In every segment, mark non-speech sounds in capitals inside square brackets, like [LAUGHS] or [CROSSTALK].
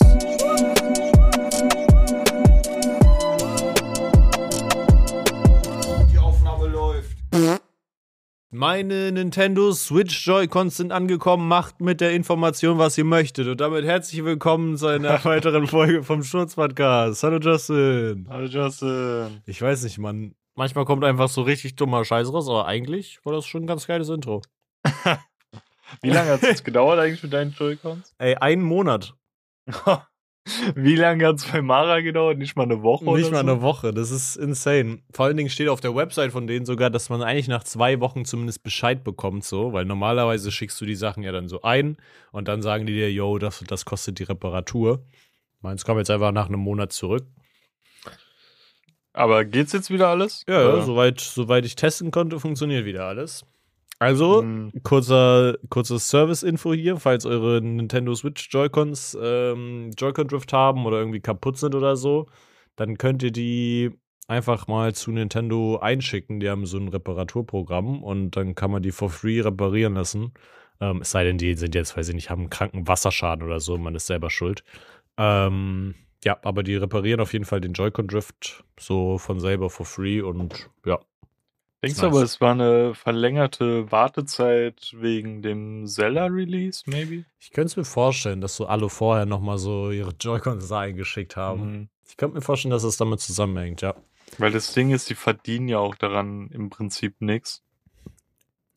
Die Aufnahme läuft. Meine Nintendo Switch Joy-Cons sind angekommen. Macht mit der Information, was ihr möchtet. Und damit herzlich willkommen zu einer [LAUGHS] weiteren Folge vom Schmutz-Podcast. Hallo Justin. Hallo Justin. Ich weiß nicht, man. Manchmal kommt einfach so richtig dummer Scheiß raus, aber eigentlich war das schon ein ganz geiles Intro. [LAUGHS] Wie lange hat es jetzt gedauert eigentlich mit deinen Joy-Cons? Ey, einen Monat. [LAUGHS] Wie lange hat es bei Mara gedauert? Nicht mal eine Woche Nicht mal so? eine Woche, das ist insane. Vor allen Dingen steht auf der Website von denen sogar, dass man eigentlich nach zwei Wochen zumindest Bescheid bekommt, so, weil normalerweise schickst du die Sachen ja dann so ein und dann sagen die dir, yo, das, das kostet die Reparatur. Meins kam jetzt einfach nach einem Monat zurück. Aber geht's jetzt wieder alles? Ja, ja soweit, soweit ich testen konnte, funktioniert wieder alles. Also, Hm. kurzer, kurzes Service-Info hier, falls eure Nintendo Switch Joy-Cons ähm, Joy-Con-Drift haben oder irgendwie kaputt sind oder so, dann könnt ihr die einfach mal zu Nintendo einschicken. Die haben so ein Reparaturprogramm und dann kann man die for free reparieren lassen. Ähm, es sei denn, die sind jetzt, weiß ich nicht, haben einen kranken Wasserschaden oder so, man ist selber schuld. Ähm, ja, aber die reparieren auf jeden Fall den Joy-Con-Drift so von selber for free und ja. Denkst nice. du aber, es war eine verlängerte Wartezeit wegen dem Zelda-Release, maybe? Ich könnte es mir vorstellen, dass so alle vorher nochmal so ihre Joy-Cons eingeschickt haben. Mhm. Ich könnte mir vorstellen, dass es damit zusammenhängt, ja. Weil das Ding ist, die verdienen ja auch daran im Prinzip nichts,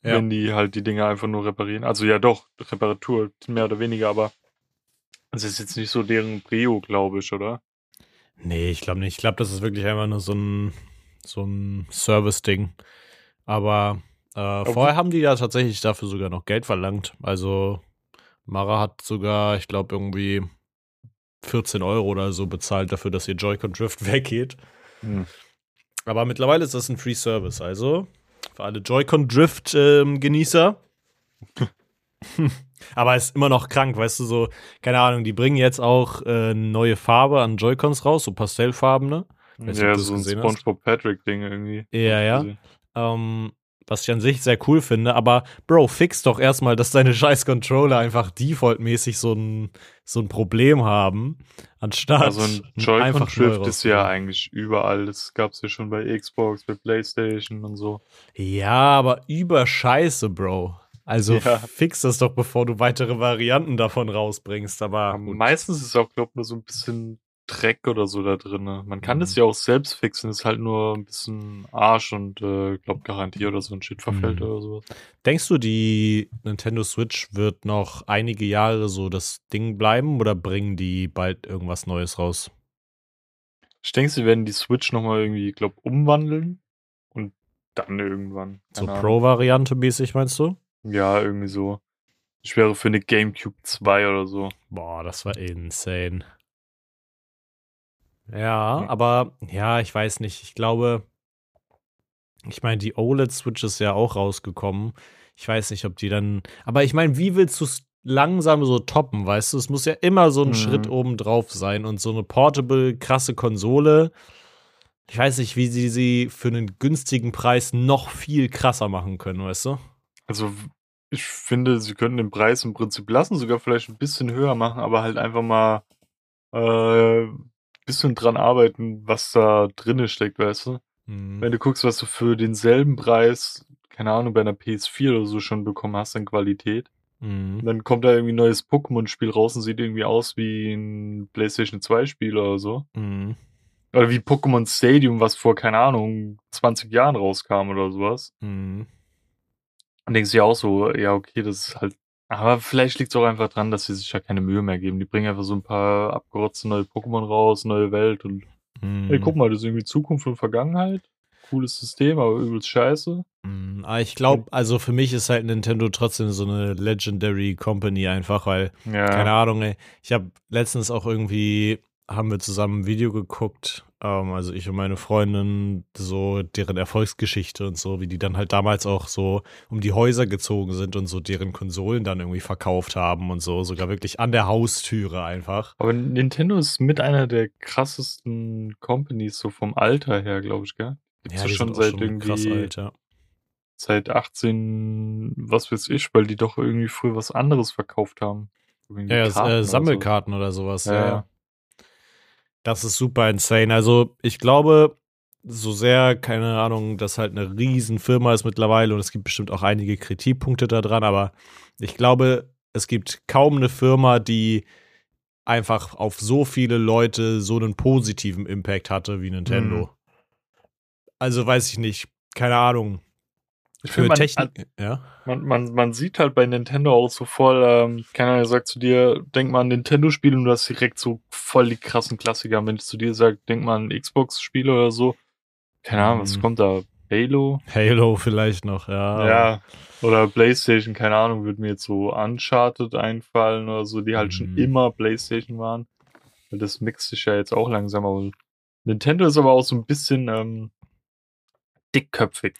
Ja. wenn die halt die Dinge einfach nur reparieren. Also ja doch, Reparatur, mehr oder weniger, aber es ist jetzt nicht so deren Prio, glaube ich, oder? Nee, ich glaube nicht. Ich glaube, das ist wirklich einfach nur so ein, so ein Service-Ding. Aber äh, vorher haben die ja tatsächlich dafür sogar noch Geld verlangt. Also Mara hat sogar, ich glaube, irgendwie 14 Euro oder so bezahlt dafür, dass ihr Joy-Con Drift [LAUGHS] weggeht. Hm. Aber mittlerweile ist das ein Free Service. Also für alle Joy-Con Drift-Genießer. [LAUGHS] Aber ist immer noch krank, weißt du, so, keine Ahnung, die bringen jetzt auch äh, neue Farbe an Joy-Cons raus, so pastellfarbene. Weiß Ja, so ein. SpongeBob Patrick-Ding irgendwie. Ja, ja. Ähm, was ich an sich sehr cool finde, aber Bro, fix doch erstmal, dass deine [LAUGHS] scheiß Controller einfach defaultmäßig so ein, so ein Problem haben, anstatt Also ein Joy-Con-Drift ist ja eigentlich überall. Das gab es ja schon bei Xbox, bei Playstation und so. Ja, aber über Scheiße, Bro. Also Ja. fix das doch, bevor du weitere Varianten davon rausbringst. Aber gut. meistens ist auch, glaube ich, nur so ein bisschen Dreck oder so da drin. Man kann Mhm. das ja auch selbst fixen, ist halt nur ein bisschen Arsch und, äh, glaube Garantie oder so ein Shit verfällt Mhm. oder sowas. Denkst du, die Nintendo Switch wird noch einige Jahre so das Ding bleiben oder bringen die bald irgendwas Neues raus? Ich denke, sie werden die Switch nochmal irgendwie, glaube umwandeln und dann irgendwann. So. Pro-Variante mäßig, meinst du? Ja, irgendwie so. Ich wäre für eine GameCube 2 oder so. Boah, das war insane. Ja, Ja. aber ja, ich weiß nicht. Ich glaube, ich meine, die OLED-Switch ist ja auch rausgekommen. Ich weiß nicht, ob die dann. Aber ich meine, wie willst du es langsam so toppen, weißt du? Es muss ja immer so ein Mhm. Schritt oben drauf sein und so eine portable, krasse Konsole. Ich weiß nicht, wie sie sie für einen günstigen Preis noch viel krasser machen können, weißt du? Also, ich finde, sie könnten den Preis im Prinzip lassen, sogar vielleicht ein bisschen höher machen, aber halt einfach mal äh, bisschen dran arbeiten, was da drinne steckt, weißt du? Mhm. Wenn du guckst, was du für denselben Preis, keine Ahnung, bei einer PS4 oder so schon bekommen hast an Qualität, Mhm. dann kommt da irgendwie ein neues Pokémon-Spiel raus und sieht irgendwie aus wie ein PlayStation 2-Spiel oder so. Mhm. Oder wie Pokémon Stadium, was vor, keine Ahnung, 20 Jahren rauskam oder sowas. Mhm. Und denkst du ja auch so, ja, okay, das ist halt. Aber vielleicht liegt es auch einfach dran, dass sie sich ja keine Mühe mehr geben. Die bringen einfach so ein paar abgerotzte neue Pokémon raus, neue Welt und Mhm. hey, guck mal, das ist irgendwie Zukunft und Vergangenheit. Cooles System, aber übelst scheiße. Mm, Aber ich glaube, also für mich ist halt Nintendo trotzdem so eine Legendary Company einfach, weil, Ja. keine Ahnung, ey, ich habe letztens auch irgendwie, haben wir zusammen ein Video geguckt, ähm, also ich und meine Freundin, so deren Erfolgsgeschichte und so, wie die dann halt damals auch so um die Häuser gezogen sind und so deren Konsolen dann irgendwie verkauft haben und so, sogar wirklich an der Haustüre einfach. Aber Nintendo ist mit einer der krassesten Companies, so vom Alter her, glaube ich, gell? Gibt's ja, die schon seit schon irgendwie, krass alt, ja. seit 18, was weiß ich, weil die doch irgendwie früher was anderes verkauft haben. Irgendwie Ja, Karten äh, oder so. Sammelkarten oder sowas. Ja, Ja, ja. Das ist super insane. Also, ich glaube, so sehr, keine Ahnung, dass halt eine Riesenfirma ist mittlerweile und es gibt bestimmt auch einige Kritikpunkte daran, aber ich glaube, es gibt kaum eine Firma, die einfach auf so viele Leute so einen positiven Impact hatte wie Nintendo. Mhm. Also weiß ich nicht, keine Ahnung. Ich Für man, Technik, ja. man, man, man sieht halt bei Nintendo auch so voll, ähm, keiner sagt zu dir, denk mal an Nintendo-Spiele und du hast direkt so voll die krassen Klassiker. Wenn ich zu dir sage, denk mal an Xbox-Spiele oder so, keine Ahnung, was Mhm. kommt da? Halo? Halo vielleicht noch, ja. Ja. Oder PlayStation, keine Ahnung, würde mir jetzt so Uncharted einfallen oder so, die halt schon Mhm. immer PlayStation waren. Das mixt sich ja jetzt auch langsam. Aber Nintendo ist aber auch so ein bisschen ähm, dickköpfig.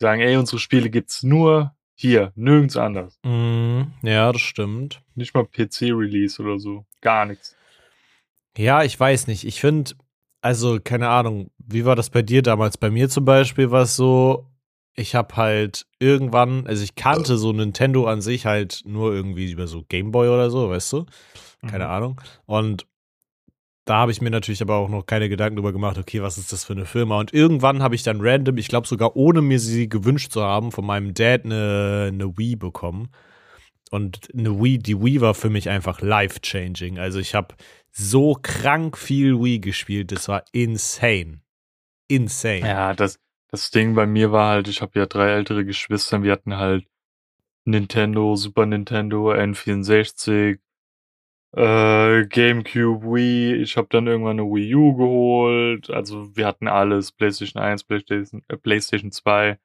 Sagen, ey, unsere Spiele gibt's nur hier, nirgends anders. Mhm, ja, das stimmt. Nicht mal PC-Release oder so. Gar nichts. Ja, ich weiß nicht. Ich finde, also keine Ahnung, wie war das bei dir damals? Bei mir zum Beispiel war es so, ich habe halt irgendwann, also ich kannte so Nintendo an sich halt nur irgendwie über so Gameboy oder so, weißt du? Keine Mhm. Ahnung. Und da habe ich mir natürlich aber auch noch keine Gedanken darüber gemacht, okay, was ist das für eine Firma? Und irgendwann habe ich dann random, ich glaube sogar ohne mir sie gewünscht zu haben, von meinem Dad eine, eine Wii bekommen. Und eine Wii, die Wii war für mich einfach life-changing. Also ich habe so krank viel Wii gespielt, das war insane. Insane. Ja, das, das Ding bei mir war halt, ich habe ja drei ältere Geschwister, wir hatten halt Nintendo, Super Nintendo, N64, äh, GameCube, Wii. Ich habe dann irgendwann eine Wii U geholt. Also wir hatten alles, PlayStation 1, PlayStation, äh, PlayStation 2.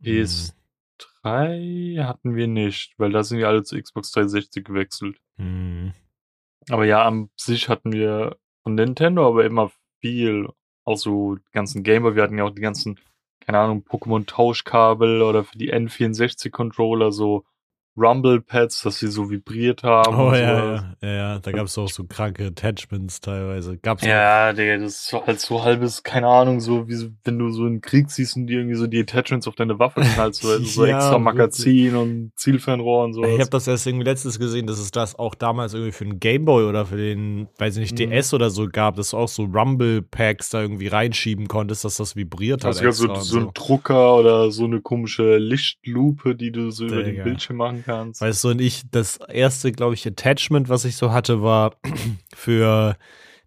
Mhm. PS3 hatten wir nicht, weil da sind wir alle zu Xbox 360 gewechselt. Mhm. Aber ja, an sich hatten wir von Nintendo aber immer viel. Auch so die ganzen Gamer. Wir hatten ja auch die ganzen, keine Ahnung, Pokémon-Tauschkabel oder für die N64-Controller so Rumble-Pads, dass sie so vibriert haben. Oh und ja, ja, ja, ja. Da gab es auch so kranke Attachments teilweise. Gab's auch. Ja, Digga, das ist so halt so halbes, keine Ahnung, so wie so, wenn du so einen Krieg siehst und die irgendwie so die Attachments auf deine Waffe halt so, [LAUGHS] so Ja, extra wirklich. Magazin und Zielfernrohr und sowas. Ich habe das erst irgendwie letztens gesehen, dass es das auch damals irgendwie für den Gameboy oder für den, weiß ich nicht, Mhm. DS oder so gab, dass du auch so Rumble-Packs da irgendwie reinschieben konntest, dass das vibriert hat. Also so, und so ein Drucker oder so eine komische Lichtlupe, die du so über den Digga. Bildschirm machen kannst. Weißt du, und ich, das erste, glaube ich, Attachment, was ich so hatte, war [CLEARS THROAT] für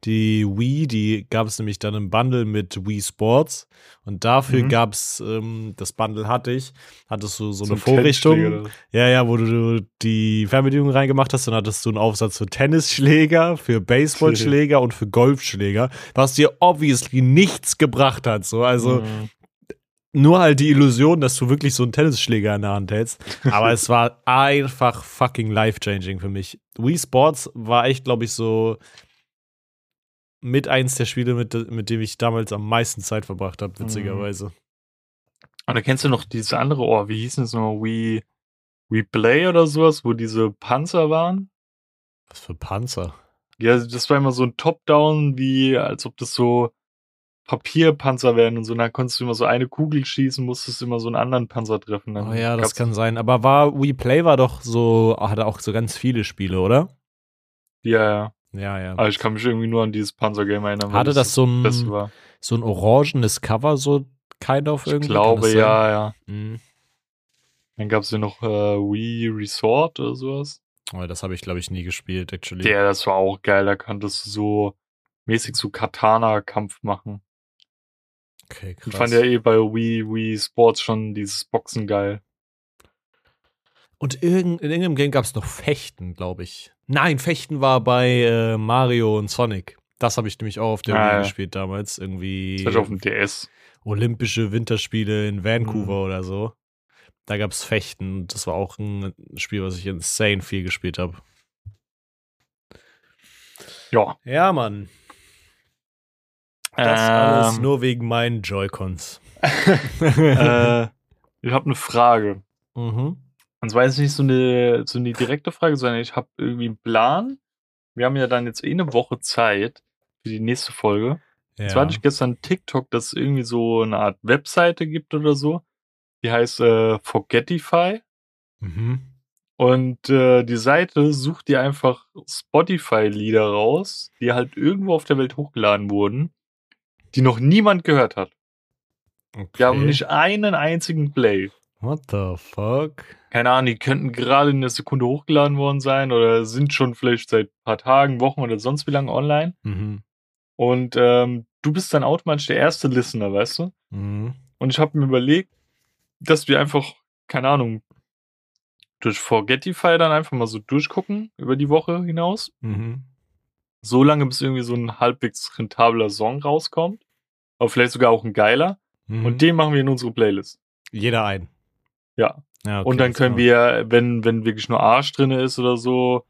die Wii, die gab es nämlich dann im Bundle mit Wii Sports. Und dafür Mhm. gab es, ähm, das Bundle hatte ich, hattest du so, So eine Vorrichtung. Ja, ja, wo du die Fernbedienung reingemacht hast, dann hattest du einen Aufsatz für Tennisschläger, für Baseballschläger und für Golfschläger, was dir obviously nichts gebracht hat. So, also Mhm. Nur halt die Illusion, dass du wirklich so einen Tennisschläger in der Hand hältst. Aber es war einfach fucking life-changing für mich. Wii Sports war echt, glaube ich, so mit eins der Spiele, mit, mit dem ich damals am meisten Zeit verbracht habe, witzigerweise. Und da kennst du noch diese andere, oh, wie hieß denn das nochmal? We, We Play oder sowas, wo diese Panzer waren? Was für Panzer. Ja, das war immer so ein Top-Down, wie als ob das so Papierpanzer wären und so. Da konntest du immer so eine Kugel schießen, musstest immer so einen anderen Panzer treffen. Dann Oh ja, das kann sein. Aber war Wii Play war doch so, hatte auch so ganz viele Spiele, oder? Ja, ja. Ja, ja. Aber ich kann mich irgendwie nur an dieses Panzer-Game erinnern. Hatte das so ein, so ein orangenes Cover, so kind of Ich irgendwie? Kann glaube, das ja, ja. Mhm. Dann gab es ja noch äh, Wii Resort oder sowas. Oh, das habe ich, glaube ich, nie gespielt, actually. Der, das war auch geil. Da konntest du so mäßig so Katana-Kampf machen. Okay, krass. Ich fand ja eh bei Wii, Wii Sports schon dieses Boxen geil. Und in irgendeinem Game gab es noch Fechten, glaube ich. Nein, Fechten war bei äh, Mario und Sonic. Das habe ich nämlich auch auf der Ah, Wii gespielt damals. Irgendwie Das war auf dem DS. Olympische Winterspiele in Vancouver Mhm. oder so. Da gab es Fechten. Das war auch ein Spiel, was ich insane viel gespielt habe. Ja. Ja, Mann. Das alles Ähm, nur wegen meinen Joy-Cons. [LAUGHS] äh, ich habe eine Frage. mhm. Und zwar ist nicht so eine, so eine direkte Frage, sondern ich habe irgendwie einen Plan. Wir haben ja dann jetzt eh eine Woche Zeit für die nächste Folge. Ja. Zwar hatte ich gestern TikTok, dass es irgendwie so eine Art Webseite gibt oder so. Die heißt äh, Forgetify. mhm. Und äh, die Seite sucht dir einfach Spotify-Lieder raus, die halt irgendwo auf der Welt hochgeladen wurden, die noch niemand gehört hat. Okay. Die haben nicht einen einzigen Play. What the fuck? Keine Ahnung, die könnten gerade in der Sekunde hochgeladen worden sein oder sind schon vielleicht seit ein paar Tagen, Wochen oder sonst wie lange online. Mhm. Und ähm, du bist dann automatisch der erste Listener, weißt du? Mhm. Und ich habe mir überlegt, dass wir einfach, keine Ahnung, durch Forgetify dann einfach mal so durchgucken über die Woche hinaus. Mhm. So lange, bis irgendwie so ein halbwegs rentabler Song rauskommt. Aber vielleicht sogar auch ein geiler. Mhm. Und den machen wir in unsere Playlist. Jeder ein. Ja. Ja, okay, und dann können wir, wenn, wenn wirklich nur Arsch drin ist oder so,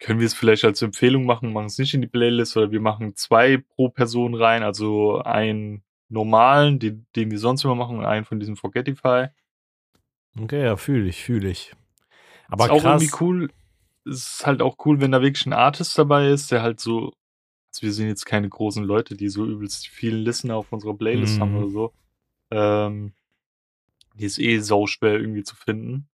können wir es vielleicht als Empfehlung machen, machen es nicht in die Playlist oder wir machen zwei pro Person rein, also einen normalen, den, den wir sonst immer machen und einen von diesem Forgetify. Okay, ja, fühle ich, fühle ich. Aber ist auch krass. irgendwie cool. Es ist halt auch cool, wenn da wirklich ein Artist dabei ist, der halt so, also wir sind jetzt keine großen Leute, die so übelst vielen Listener auf unserer Playlist haben Mhm. oder so. Ähm, die ist eh sau schwer irgendwie zu finden,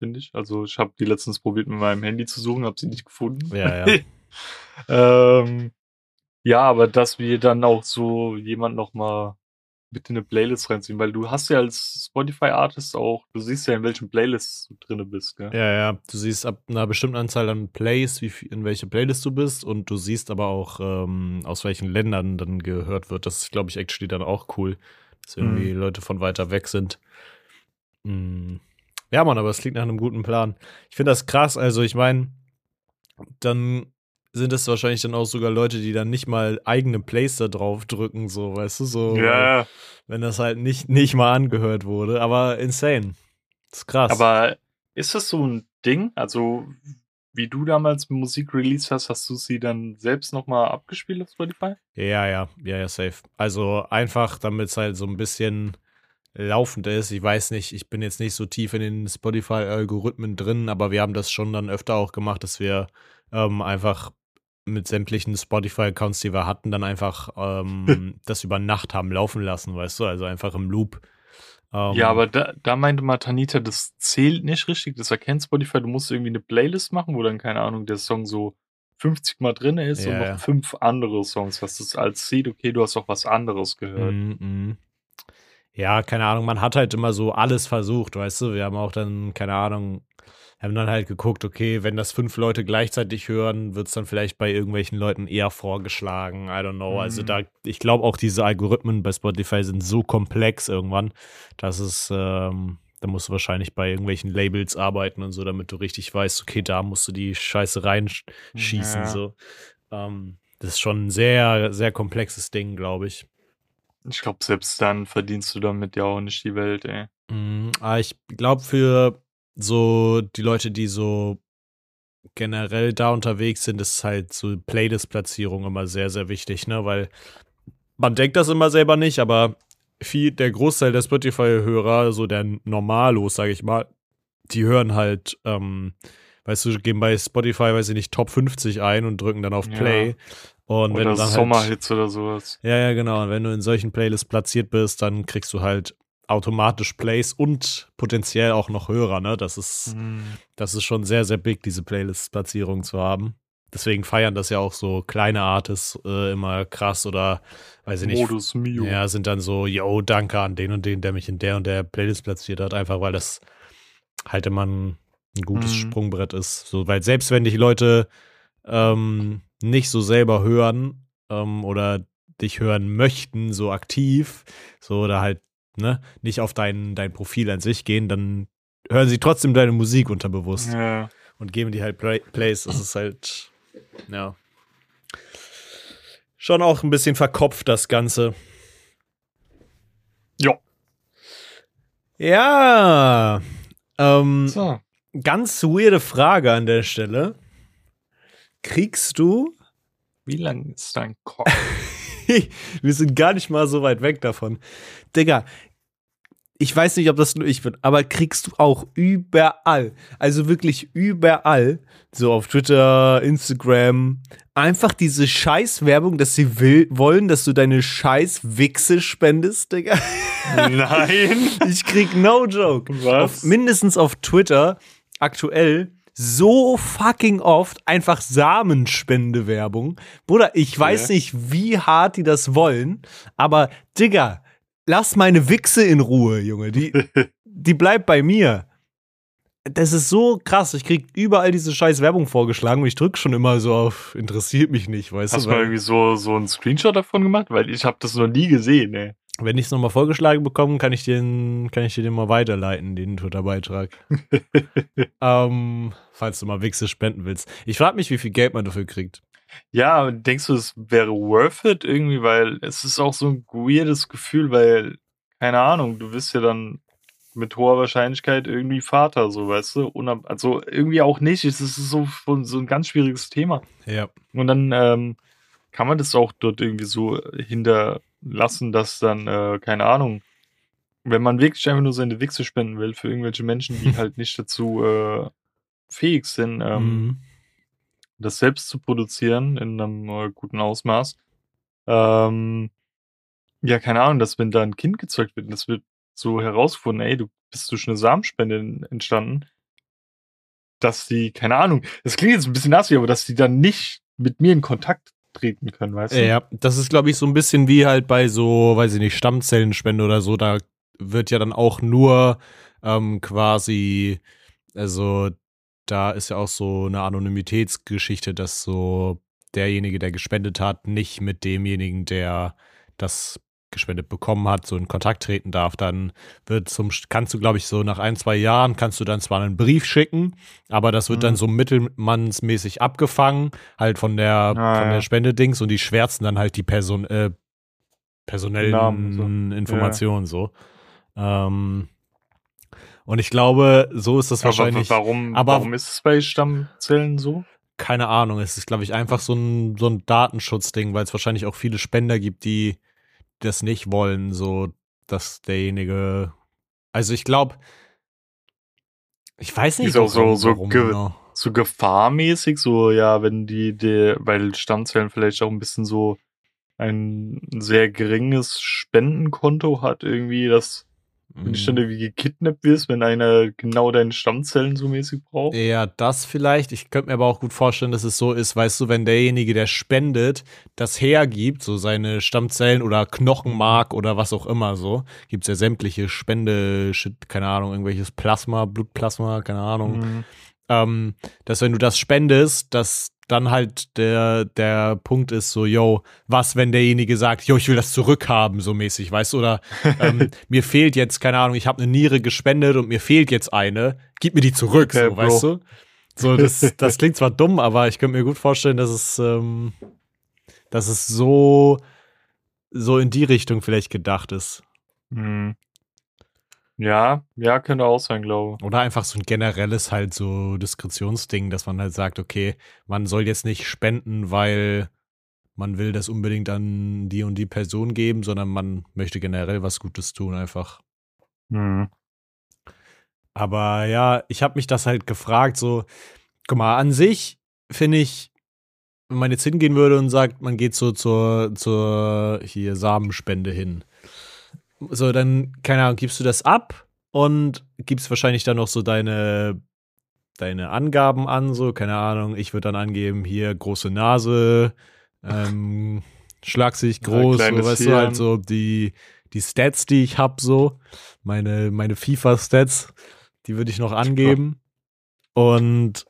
finde ich. Also ich habe die letztens probiert mit meinem Handy zu suchen, habe sie nicht gefunden. Ja, ja. [LAUGHS] ähm, ja, aber dass wir dann auch so jemand noch in eine Playlist reinziehen, weil du hast ja als Spotify-Artist auch, du siehst ja, in welchen Playlists du drinne bist, gell? Ja, ja, du siehst ab einer bestimmten Anzahl an Plays, wie viel, in welche Playlist du bist und du siehst aber auch, ähm, aus welchen Ländern dann gehört wird. Das ist, glaube ich, actually dann auch cool, dass irgendwie Leute von weiter weg sind. Mm. Ja, Mann, aber es klingt nach einem guten Plan. Ich finde das krass. Also, ich meine, dann sind es wahrscheinlich dann auch sogar Leute, die dann nicht mal eigene Plays da drauf drücken, so, weißt du, so. Ja, Wenn das halt nicht, nicht mal angehört wurde. Aber insane. Das ist krass. aber ist das so ein Ding? Also, wie du damals Musik released hast, hast du sie dann selbst nochmal abgespielt auf Spotify? Ja, ja, ja, ja, safe. Also einfach, damit es halt so ein bisschen laufend ist. Ich weiß nicht, ich bin jetzt nicht so tief in den Spotify-Algorithmen drin, aber wir haben das schon dann öfter auch gemacht, dass wir ähm, einfach mit sämtlichen Spotify-Accounts, die wir hatten, dann einfach ähm, das über Nacht haben laufen lassen, weißt du? Also einfach im Loop. Ähm, Ja, aber da, da meinte mal Tanita, das zählt nicht richtig, das erkennt Spotify, du musst irgendwie eine Playlist machen, wo dann, keine Ahnung, der Song so 50 Mal drin ist und Ja, noch ja. fünf andere Songs, was das als sieht, okay, du hast auch was anderes gehört. Mm, mm. Ja, keine Ahnung, man hat halt immer so alles versucht, weißt du? Wir haben auch dann, keine Ahnung, haben dann halt geguckt, okay, wenn das fünf Leute gleichzeitig hören, wird es dann vielleicht bei irgendwelchen Leuten eher vorgeschlagen. I don't know. Also Mhm. da, ich glaube auch diese Algorithmen bei Spotify sind so komplex irgendwann, dass es, ähm, da musst du wahrscheinlich bei irgendwelchen Labels arbeiten und so, damit du richtig weißt, okay, da musst du die Scheiße reinschießen. Ja. So. Ähm, das ist schon ein sehr, sehr komplexes Ding, glaube ich. Ich glaube, selbst dann verdienst du damit ja auch nicht die Welt, ey. Aber ich glaube, für so die Leute, die so generell da unterwegs sind, ist halt so Playlist-Platzierung immer sehr, sehr wichtig, ne? Weil man denkt das immer selber nicht, aber viel, der Großteil der Spotify-Hörer, so der Normalos, sage ich mal, die hören halt, ähm, weißt du, gehen bei Spotify, weiß ich nicht, Top 50 ein und drücken dann auf Ja. Play. Und wenn Oder du dann halt, Sommerhits oder sowas. ja, ja, genau. Und wenn du in solchen Playlists platziert bist, dann kriegst du halt automatisch Plays und potenziell auch noch Hörer, ne? Das ist, Mhm. das ist schon sehr, sehr big, diese Playlist-Platzierung zu haben. Deswegen feiern das ja auch so kleine Artists äh, immer krass oder weiß ich nicht. Modus Mio. Ja, sind dann so, yo, danke an den und den, der mich in der und der Playlist platziert hat, einfach weil das halt immer ein, ein gutes Mhm. Sprungbrett ist. So, weil selbst wenn dich Leute ähm, nicht so selber hören ähm, oder dich hören möchten, so aktiv, so oder halt, ne, nicht auf dein, dein Profil an sich gehen, dann hören sie trotzdem deine Musik unterbewusst Ja. und geben die halt Play Plays. Das ist halt, ja. Schon auch ein bisschen verkopft, das Ganze. Ja. Ja. Ähm, So. ganz weirde Frage an der Stelle. Kriegst du? Wie lang ist dein Kopf? [LAUGHS] Wir sind gar nicht mal so weit weg davon. Digga, ich weiß nicht, ob das nur ich bin, aber kriegst du auch überall, also wirklich überall, so auf Twitter, Instagram, einfach diese Scheißwerbung, dass sie will, wollen, dass du deine Scheiß-Wichse spendest, Digga? [LAUGHS] Nein. Ich krieg no joke. Was? Auf, mindestens auf Twitter aktuell so fucking oft einfach Samenspendewerbung. Bruder, ich weiß Okay. nicht, wie hart die das wollen, aber Digga, lass meine Wichse in Ruhe, Junge. Die, [LAUGHS] die bleibt bei mir. Das ist so krass. Ich krieg überall diese scheiß Werbung vorgeschlagen und ich drück schon immer so auf interessiert mich nicht, weißt Hast du? du mal irgendwie so, so einen Screenshot davon gemacht? Weil ich habe das noch nie gesehen, ey. Wenn ich es nochmal vorgeschlagen bekomme, kann ich den, kann ich dir den mal weiterleiten, den Twitter-Beitrag. [LAUGHS] ähm, falls du mal Wichse spenden willst. Ich frage mich, wie viel Geld man dafür kriegt. Ja, denkst du, es wäre worth it irgendwie? Weil es ist auch so ein weirdes Gefühl, weil, keine Ahnung, du bist ja dann mit hoher Wahrscheinlichkeit irgendwie Vater, so, weißt du? Unab also irgendwie auch nicht. Es ist so, so ein ganz schwieriges Thema. Ja. Und dann ähm, kann man das auch dort irgendwie so hinterlassen, dass dann, äh, keine Ahnung, wenn man wirklich einfach nur seine Wichse spenden will für irgendwelche Menschen, die [LAUGHS] halt nicht dazu äh, fähig sind, ähm, Mhm. das selbst zu produzieren in einem äh, guten Ausmaß. Ähm, ja, keine Ahnung, dass wenn da ein Kind gezeugt wird, das wird so herausgefunden, ey, du bist durch eine Samenspende en- entstanden, dass die, keine Ahnung, das klingt jetzt ein bisschen nassig, aber dass die dann nicht mit mir in Kontakt treten können, weißt du? Ja, das ist, glaube ich, so ein bisschen wie halt bei so, weiß ich nicht, Stammzellenspende oder so. Da wird ja dann auch nur ähm, quasi, also da ist ja auch so eine Anonymitätsgeschichte, dass so derjenige, der gespendet hat, nicht mit demjenigen, der das gespendet bekommen hat, so in Kontakt treten darf, dann wird zum, kannst du, glaube ich, so nach ein, zwei Jahren kannst du dann zwar einen Brief schicken, aber das wird Mhm. dann so mittelmannsmäßig abgefangen, halt von der, Ah, von der ja. Spendedings und die schwärzen dann halt die Person, äh, personellen Namen, so. Informationen so. Ähm, und ich glaube, so ist das Aber wahrscheinlich, warum, aber- warum ist es bei Stammzellen so? keine Ahnung, es ist, glaube ich, einfach so ein, so ein Datenschutzding, weil es wahrscheinlich auch viele Spender gibt, die das nicht wollen, so dass derjenige. Also ich glaube, ich weiß nicht, Ist auch so- so warum ge- genau. So gefahrmäßig, so, ja, wenn die, die, weil Stammzellen vielleicht auch ein bisschen so ein sehr geringes Spendenkonto hat, irgendwie, dass du nicht dann Mhm. irgendwie gekidnappt wirst, wenn einer genau deine Stammzellen so mäßig braucht. Ja, das vielleicht. Ich könnte mir aber auch gut vorstellen, dass es so ist, weißt du, wenn derjenige, der spendet, das hergibt, so seine Stammzellen oder Knochenmark oder was auch immer so, gibt's ja sämtliche Spende, keine Ahnung, irgendwelches Plasma, Blutplasma, keine Ahnung. Mhm. ähm, dass wenn du das spendest, dass dann halt der, der Punkt ist so, yo, was, wenn derjenige sagt, yo, ich will das zurückhaben, so mäßig, weißt du, oder [LAUGHS] ähm, mir fehlt jetzt, keine Ahnung, ich habe eine Niere gespendet und mir fehlt jetzt eine, gib mir die zurück, Okay, so, Bro. weißt du? So, das, [LAUGHS] das klingt zwar dumm, aber ich könnte mir gut vorstellen, dass es, ähm, dass es so, so in die Richtung vielleicht gedacht ist. Mhm. Ja, ja, könnte auch sein, glaube ich. Oder einfach so ein generelles halt so Diskretionsding, dass man halt sagt, okay, man soll jetzt nicht spenden, weil man will das unbedingt an die und die Person geben, sondern man möchte generell was Gutes tun einfach. Mhm. Aber ja, ich habe mich das halt gefragt, so, guck mal, an sich finde ich, wenn man jetzt hingehen würde und sagt, man geht so zur, zur hier Samenspende hin. So, dann, keine Ahnung, gibst du das ab und gibst wahrscheinlich dann noch so deine, deine Angaben an, so, keine Ahnung, ich würde dann angeben, hier große Nase, ähm, [LAUGHS] Schlagsicht Ja, groß, so, kleines weißt du, halt Hirn. so die, die Stats, die ich hab, so, meine, meine FIFA-Stats, die würde ich noch angeben. Und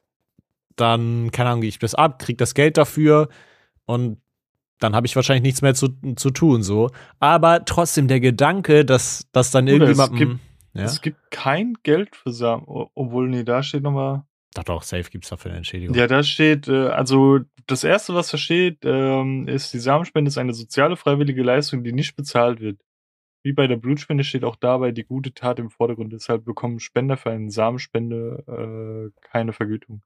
dann, keine Ahnung, gehe ich das ab, krieg das Geld dafür und dann habe ich wahrscheinlich nichts mehr zu, zu tun, so. Aber trotzdem der Gedanke, dass, dass dann Bruder, es irgendjemandem. Ja, Es gibt kein Geld für Samen, obwohl, nee, da steht nochmal. doch, doch, safe gibt's dafür eine Entschädigung. Ja, da steht, äh, also das erste, was da steht, ähm, ist, die Samenspende ist eine soziale, freiwillige Leistung, die nicht bezahlt wird. Wie bei der Blutspende steht auch dabei die gute Tat im Vordergrund. Deshalb bekommen Spender für eine Samenspende äh, keine Vergütung.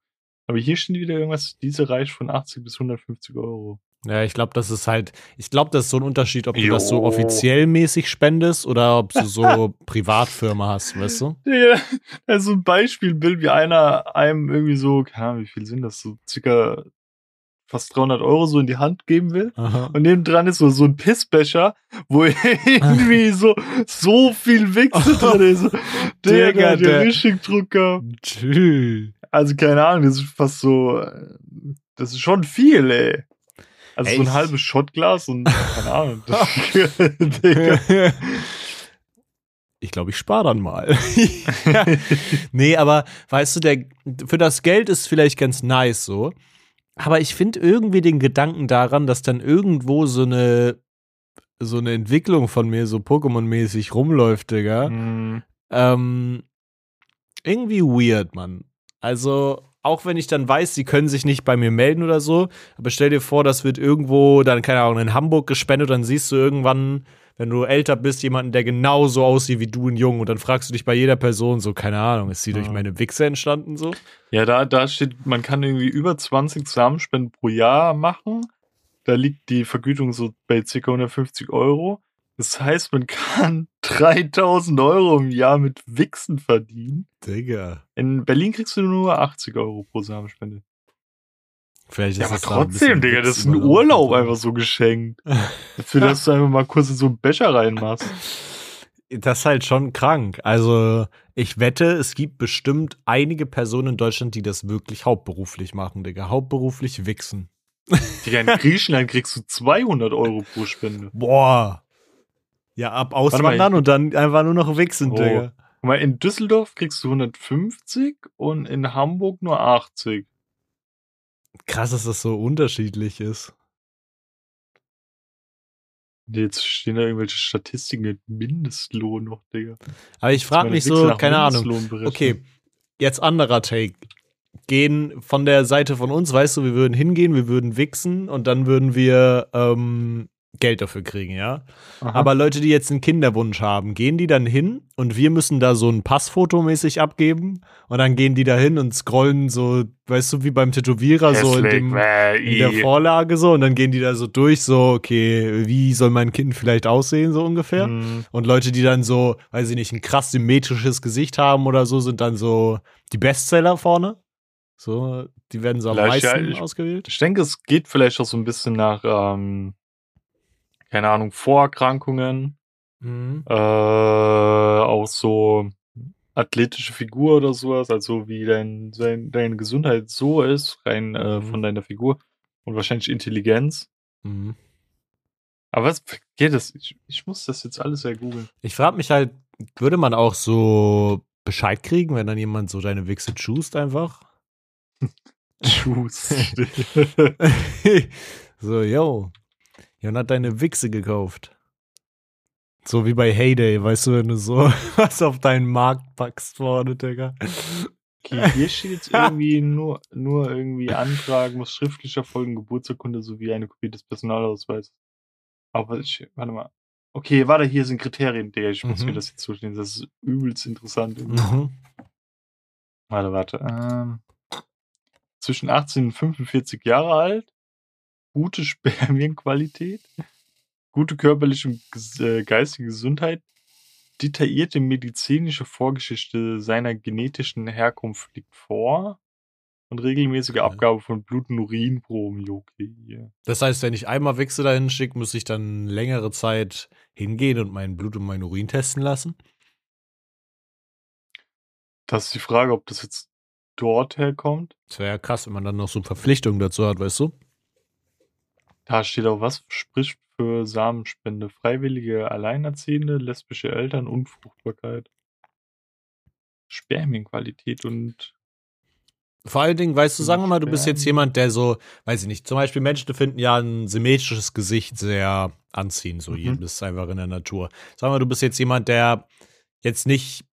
Aber hier steht wieder irgendwas, diese reicht von 80 bis 150 Euro. Ja, ich glaube, das ist halt, ich glaube, das ist so ein Unterschied, ob du das so Jo. offiziell mäßig spendest oder ob du so [LAUGHS] Privatfirma hast, weißt du? Ja, also ein Beispielbild, wie einer einem irgendwie so, keine Ahnung, wie viel sind das, so circa fast 300 Euro so in die Hand geben will. Aha. Und neben dran ist so, so ein Pissbecher, wo [LAUGHS] irgendwie [LAUGHS] so, so viel Wichse drin ist. Der, Digga, der, der- richtig Druck gehabt. Tschüss. Also keine Ahnung, das ist fast so, äh, das ist schon viel, ey. Also so ein Echt? halbes Shotglas und keine Ahnung. [LAUGHS] [LAUGHS] Ich glaube, ich spare dann mal. [LAUGHS] nee, aber weißt du, der, für das Geld ist vielleicht ganz nice so. Aber ich finde irgendwie den Gedanken daran, dass dann irgendwo so eine, so eine Entwicklung von mir so Pokémon-mäßig rumläuft, Digga. Hm, Ähm, irgendwie weird, Mann. Also, auch wenn ich dann weiß, sie können sich nicht bei mir melden oder so, aber stell dir vor, das wird irgendwo dann, keine Ahnung, in Hamburg gespendet, dann siehst du irgendwann, wenn du älter bist, jemanden, der genauso aussieht wie du in Jung und dann fragst du dich bei jeder Person so, keine Ahnung, ist sie durch Ja. meine Wichse entstanden so? Ja, da, da steht, man kann irgendwie über 20 Samenspenden pro Jahr machen. Da liegt die Vergütung so bei ca. 150 Euro. Das heißt, man kann [LAUGHS] 3000 Euro im Jahr mit Wichsen verdienen. Digga. In Berlin kriegst du nur 80 Euro pro Samenspende. Vielleicht Ja, aber da trotzdem, bisschen Digga, das ist ein. Urlaub einfach so geschenkt. [LAUGHS] Für das du einfach mal kurz in so einen Becher reinmachst. [LAUGHS] Das ist halt schon krank. Also, ich wette, es gibt bestimmt einige Personen in Deutschland, die das wirklich hauptberuflich machen, Digga. Hauptberuflich wichsen. Digga, in Griechenland kriegst du 200 Euro pro Spende. Boah. Ja, ab auswandern und dann einfach nur noch wichsen, Oh. Digga. Guck mal, in Düsseldorf kriegst du 150 und in Hamburg nur 80. Krass, dass das so unterschiedlich ist. Jetzt stehen da irgendwelche Statistiken mit Mindestlohn noch, Digga. Aber ich frage mich so, keine Ahnung. Okay, jetzt anderer Take. Gehen von der Seite von uns, weißt du, wir würden hingehen, wir würden wichsen und dann würden wir ähm, Geld dafür kriegen, ja? Aha. Aber Leute, die jetzt einen Kinderwunsch haben, gehen die dann hin und wir müssen da so ein Passfoto mäßig abgeben und dann gehen die da hin und scrollen so, weißt du, wie beim Tätowierer, so in, dem, in der. Vorlage so und dann gehen die da so durch, so, okay, wie soll mein Kind vielleicht aussehen, so ungefähr. Hm, Und Leute, die dann so, weiß ich nicht, ein krass symmetrisches Gesicht haben oder so, sind dann so die Bestseller vorne. So, die werden so am Vielleicht, ja, meisten ich- ausgewählt. Ich denke, es geht vielleicht auch so ein bisschen nach, ähm, keine Ahnung, Vorerkrankungen, Mhm. äh, auch so athletische Figur oder sowas, also wie dein, dein, deine Gesundheit so ist, rein äh, Mhm. von deiner Figur und wahrscheinlich Intelligenz. Mhm. Aber was geht das? Ich, ich muss das jetzt alles ja googeln. Ich frage mich halt, würde man auch so Bescheid kriegen, wenn dann jemand so deine Wichse choosed einfach? [LAUGHS] Juice. [LAUGHS] so, yo, Jon hat deine Wichse gekauft. So wie bei Heyday, weißt du, wenn du so [LAUGHS] was auf deinen Markt packst vorne, Digga. Okay, hier steht jetzt irgendwie nur, nur irgendwie Antrag muss schriftlich erfolgen, Geburtsurkunde sowie eine Kopie des Personalausweises. Aber ich, warte mal. Okay, warte, hier sind Kriterien, Digga. Ich muss Mhm. mir das jetzt durchlesen. Das ist übelst interessant. Mhm. Warte, warte. Ähm, zwischen 18 und 45 Jahre alt. Gute [LAUGHS] Spermienqualität. Gute körperliche und äh, geistige Gesundheit. Detaillierte medizinische Vorgeschichte seiner genetischen Herkunft liegt vor. Und regelmäßige. Abgabe von Blut- und Urinproben. Jo, Okay, hier. Das heißt, wenn ich einmal Wichse dahin schicke, muss ich dann längere Zeit hingehen und mein Blut und mein Urin testen lassen? Das ist die Frage, ob das jetzt dort herkommt. Das wäre ja krass, wenn man dann noch so Verpflichtungen dazu hat, weißt du? Da steht auch was, spricht für Samenspende. Freiwillige Alleinerziehende, lesbische Eltern, Unfruchtbarkeit. Spermienqualität und Vor allen Dingen, weißt du, sagen wir mal, du bist jetzt jemand, der so, weiß ich nicht, zum Beispiel Menschen finden ja ein symmetrisches Gesicht sehr anziehend, so Mhm. jedem ist einfach in der Natur. Sagen wir mal, du bist jetzt jemand, der jetzt nicht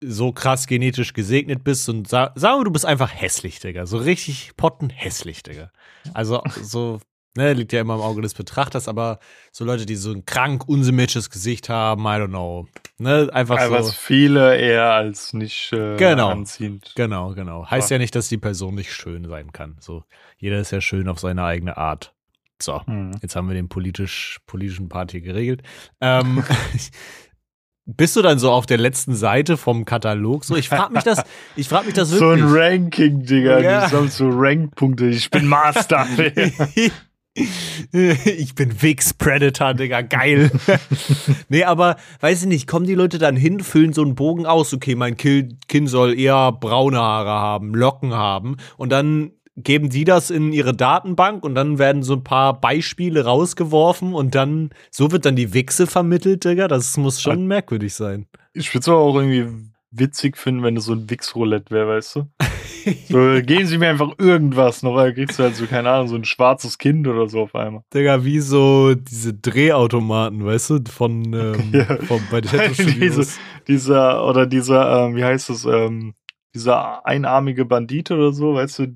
so krass genetisch gesegnet bist und sa sagen wir, du bist einfach hässlich, Digga. So richtig pottenhässlich, Digga. Also so, ne, liegt ja immer im Auge des Betrachters, aber so Leute, die so ein krank unsymmetrisches Gesicht haben, I don't know. Ne, einfach äh, so. was viele eher als nicht äh, Genau. anziehend. Genau, genau. Heißt Ja. ja nicht, dass die Person nicht schön sein kann. So, jeder ist ja schön auf seine eigene Art. So, Hm. jetzt haben wir den politisch, politischen Part hier geregelt. Ähm, [LAUGHS] bist du dann so auf der letzten Seite vom Katalog? So, ich frag mich das, [LAUGHS] ich frag mich das So wirklich. ein Ranking, Digga. Ja. Du sammelst so Rankpunkte. Ich bin Master. [LAUGHS] ich bin Vix Predator, Digga, geil. [LAUGHS] nee, aber weiß ich nicht, kommen die Leute dann hin, füllen so einen Bogen aus, okay, mein Kind soll eher braune Haare haben, Locken haben und dann geben die das in ihre Datenbank und dann werden so ein paar Beispiele rausgeworfen und dann, so wird dann die Wichse vermittelt, Digga. Das muss schon merkwürdig sein. ich würde es aber auch irgendwie witzig finden, wenn es so ein Wix-Roulette wäre, weißt du? [LAUGHS] So, geben sie mir einfach irgendwas noch, weil kriegst du halt so, keine Ahnung, so ein schwarzes Kind oder so auf einmal. Digga, wie so diese Drehautomaten, weißt du, von, ähm, [LAUGHS] Ja. von bei den [LAUGHS] Diese, dieser, oder dieser, ähm, wie heißt das, ähm, dieser einarmige Bandit oder so, weißt du,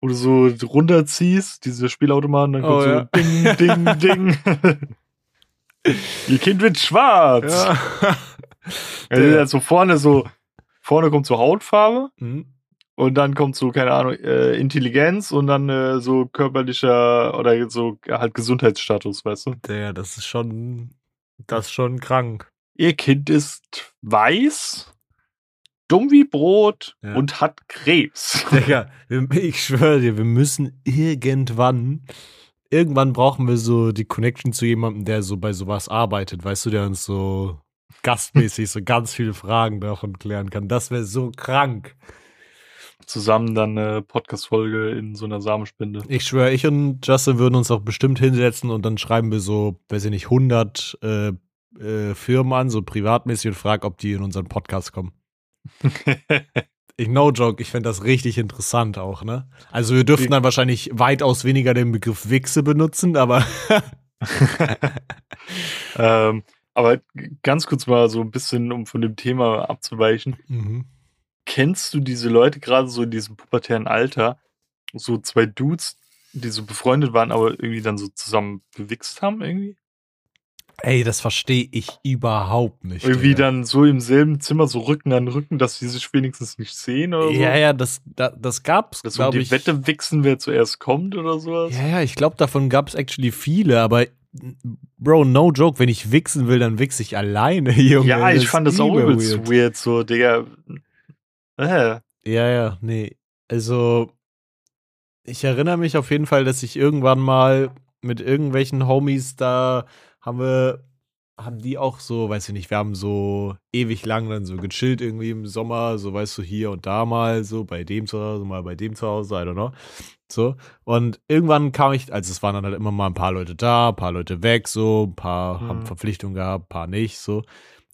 wo du so runterziehst, diese Spielautomaten, dann kommt Oh, so ja. Ding, Ding, [LAUGHS] Ding. Ihr Kind wird schwarz. Ja. Also, so vorne so, vorne kommt so Hautfarbe Hm. Und dann kommt so, keine Ahnung, äh, Intelligenz und dann äh, so körperlicher oder so halt Gesundheitsstatus, weißt du? Der, das ist schon, das ist schon krank. Ihr Kind ist weiß, dumm wie Brot Ja. und hat Krebs. [LAUGHS] Digga, ich schwöre dir, wir müssen irgendwann, irgendwann brauchen wir so die Connection zu jemandem, der so bei sowas arbeitet, weißt du, der uns so [LAUGHS] gastmäßig so ganz viele Fragen davon klären kann. Das wäre so krank. Zusammen dann eine Podcast-Folge in so einer Samenspende. Ich schwöre, ich und Justin würden uns auch bestimmt hinsetzen und dann schreiben wir so, weiß ich nicht, 100 äh, äh, Firmen an, so privatmäßig und fragen, ob die in unseren Podcast kommen. [LAUGHS] Ich no joke, ich fände das richtig interessant auch, ne? Also wir dürften dann wahrscheinlich weitaus weniger den Begriff Wichse benutzen, aber [LAUGHS] ähm, aber ganz kurz mal so ein bisschen, um von dem Thema abzuweichen. mhm. Kennst du diese Leute gerade so in diesem pubertären Alter, so zwei Dudes, die so befreundet waren, aber irgendwie dann so zusammen gewichst haben irgendwie? ey, das verstehe ich überhaupt nicht. Irgendwie Digga. dann so im selben Zimmer so Rücken an Rücken, dass sie sich wenigstens nicht sehen oder so? Ja, ja, das, da, das gab's, Dass glaube die ich. Wette wichsen, wer zuerst kommt oder sowas? Ja, ja, ich glaube, davon gab's actually viele, aber Bro, no joke, wenn ich wichsen will, dann wichse ich alleine, [LAUGHS] Junge. Ja, ich ist fand das auch übel übelst weird. weird. so, Digga. Äh, Ja, ja, nee. Also, ich erinnere mich auf jeden Fall, dass ich irgendwann mal mit irgendwelchen Homies da haben wir, haben die auch so, weiß ich nicht, wir haben so ewig lang dann so gechillt irgendwie im Sommer, so weißt du, hier und da mal, so bei dem zu Hause, mal bei dem zu Hause, I don't know. So. Und irgendwann kam ich, also es waren dann halt immer mal ein paar Leute da, ein paar Leute weg, so, ein paar haben Mhm. Verpflichtungen gehabt, ein paar nicht, so.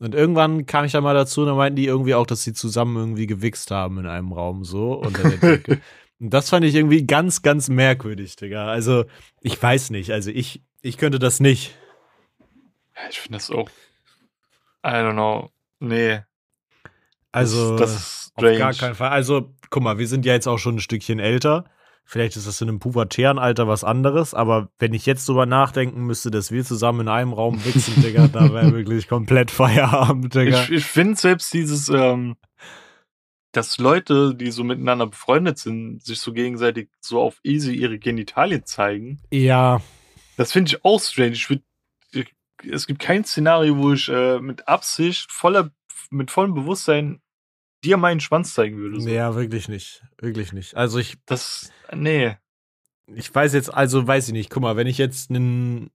Und irgendwann kam ich dann mal dazu und dann meinten die irgendwie auch, dass sie zusammen irgendwie gewichst haben in einem Raum so unter der Decke. [LAUGHS] und das fand ich irgendwie ganz, ganz merkwürdig, Digga. Also, ich weiß nicht. Also ich, ich könnte das nicht. ich finde das auch. I don't know. Nee. Also, das, das ist auf gar keinen Fall. Also, guck mal, wir sind ja jetzt auch schon ein Stückchen älter. Vielleicht ist das in einem pubertären Alter was anderes, aber wenn ich jetzt drüber nachdenken müsste, dass wir zusammen in einem Raum wichsen, Digga, da wäre [LAUGHS] wirklich komplett Feierabend, Digga. Ich, ich finde selbst dieses, ähm, dass Leute, die so miteinander befreundet sind, sich so gegenseitig so auf easy ihre Genitalien zeigen, ja, das finde ich auch strange. Ich würd, ich, es gibt kein Szenario, wo ich äh, mit Absicht, voller, mit vollem Bewusstsein dir meinen Schwanz zeigen würde. So. ja, wirklich nicht. Wirklich nicht. Also ich Das, nee. ich weiß jetzt, also weiß ich nicht, guck mal, wenn ich jetzt einen,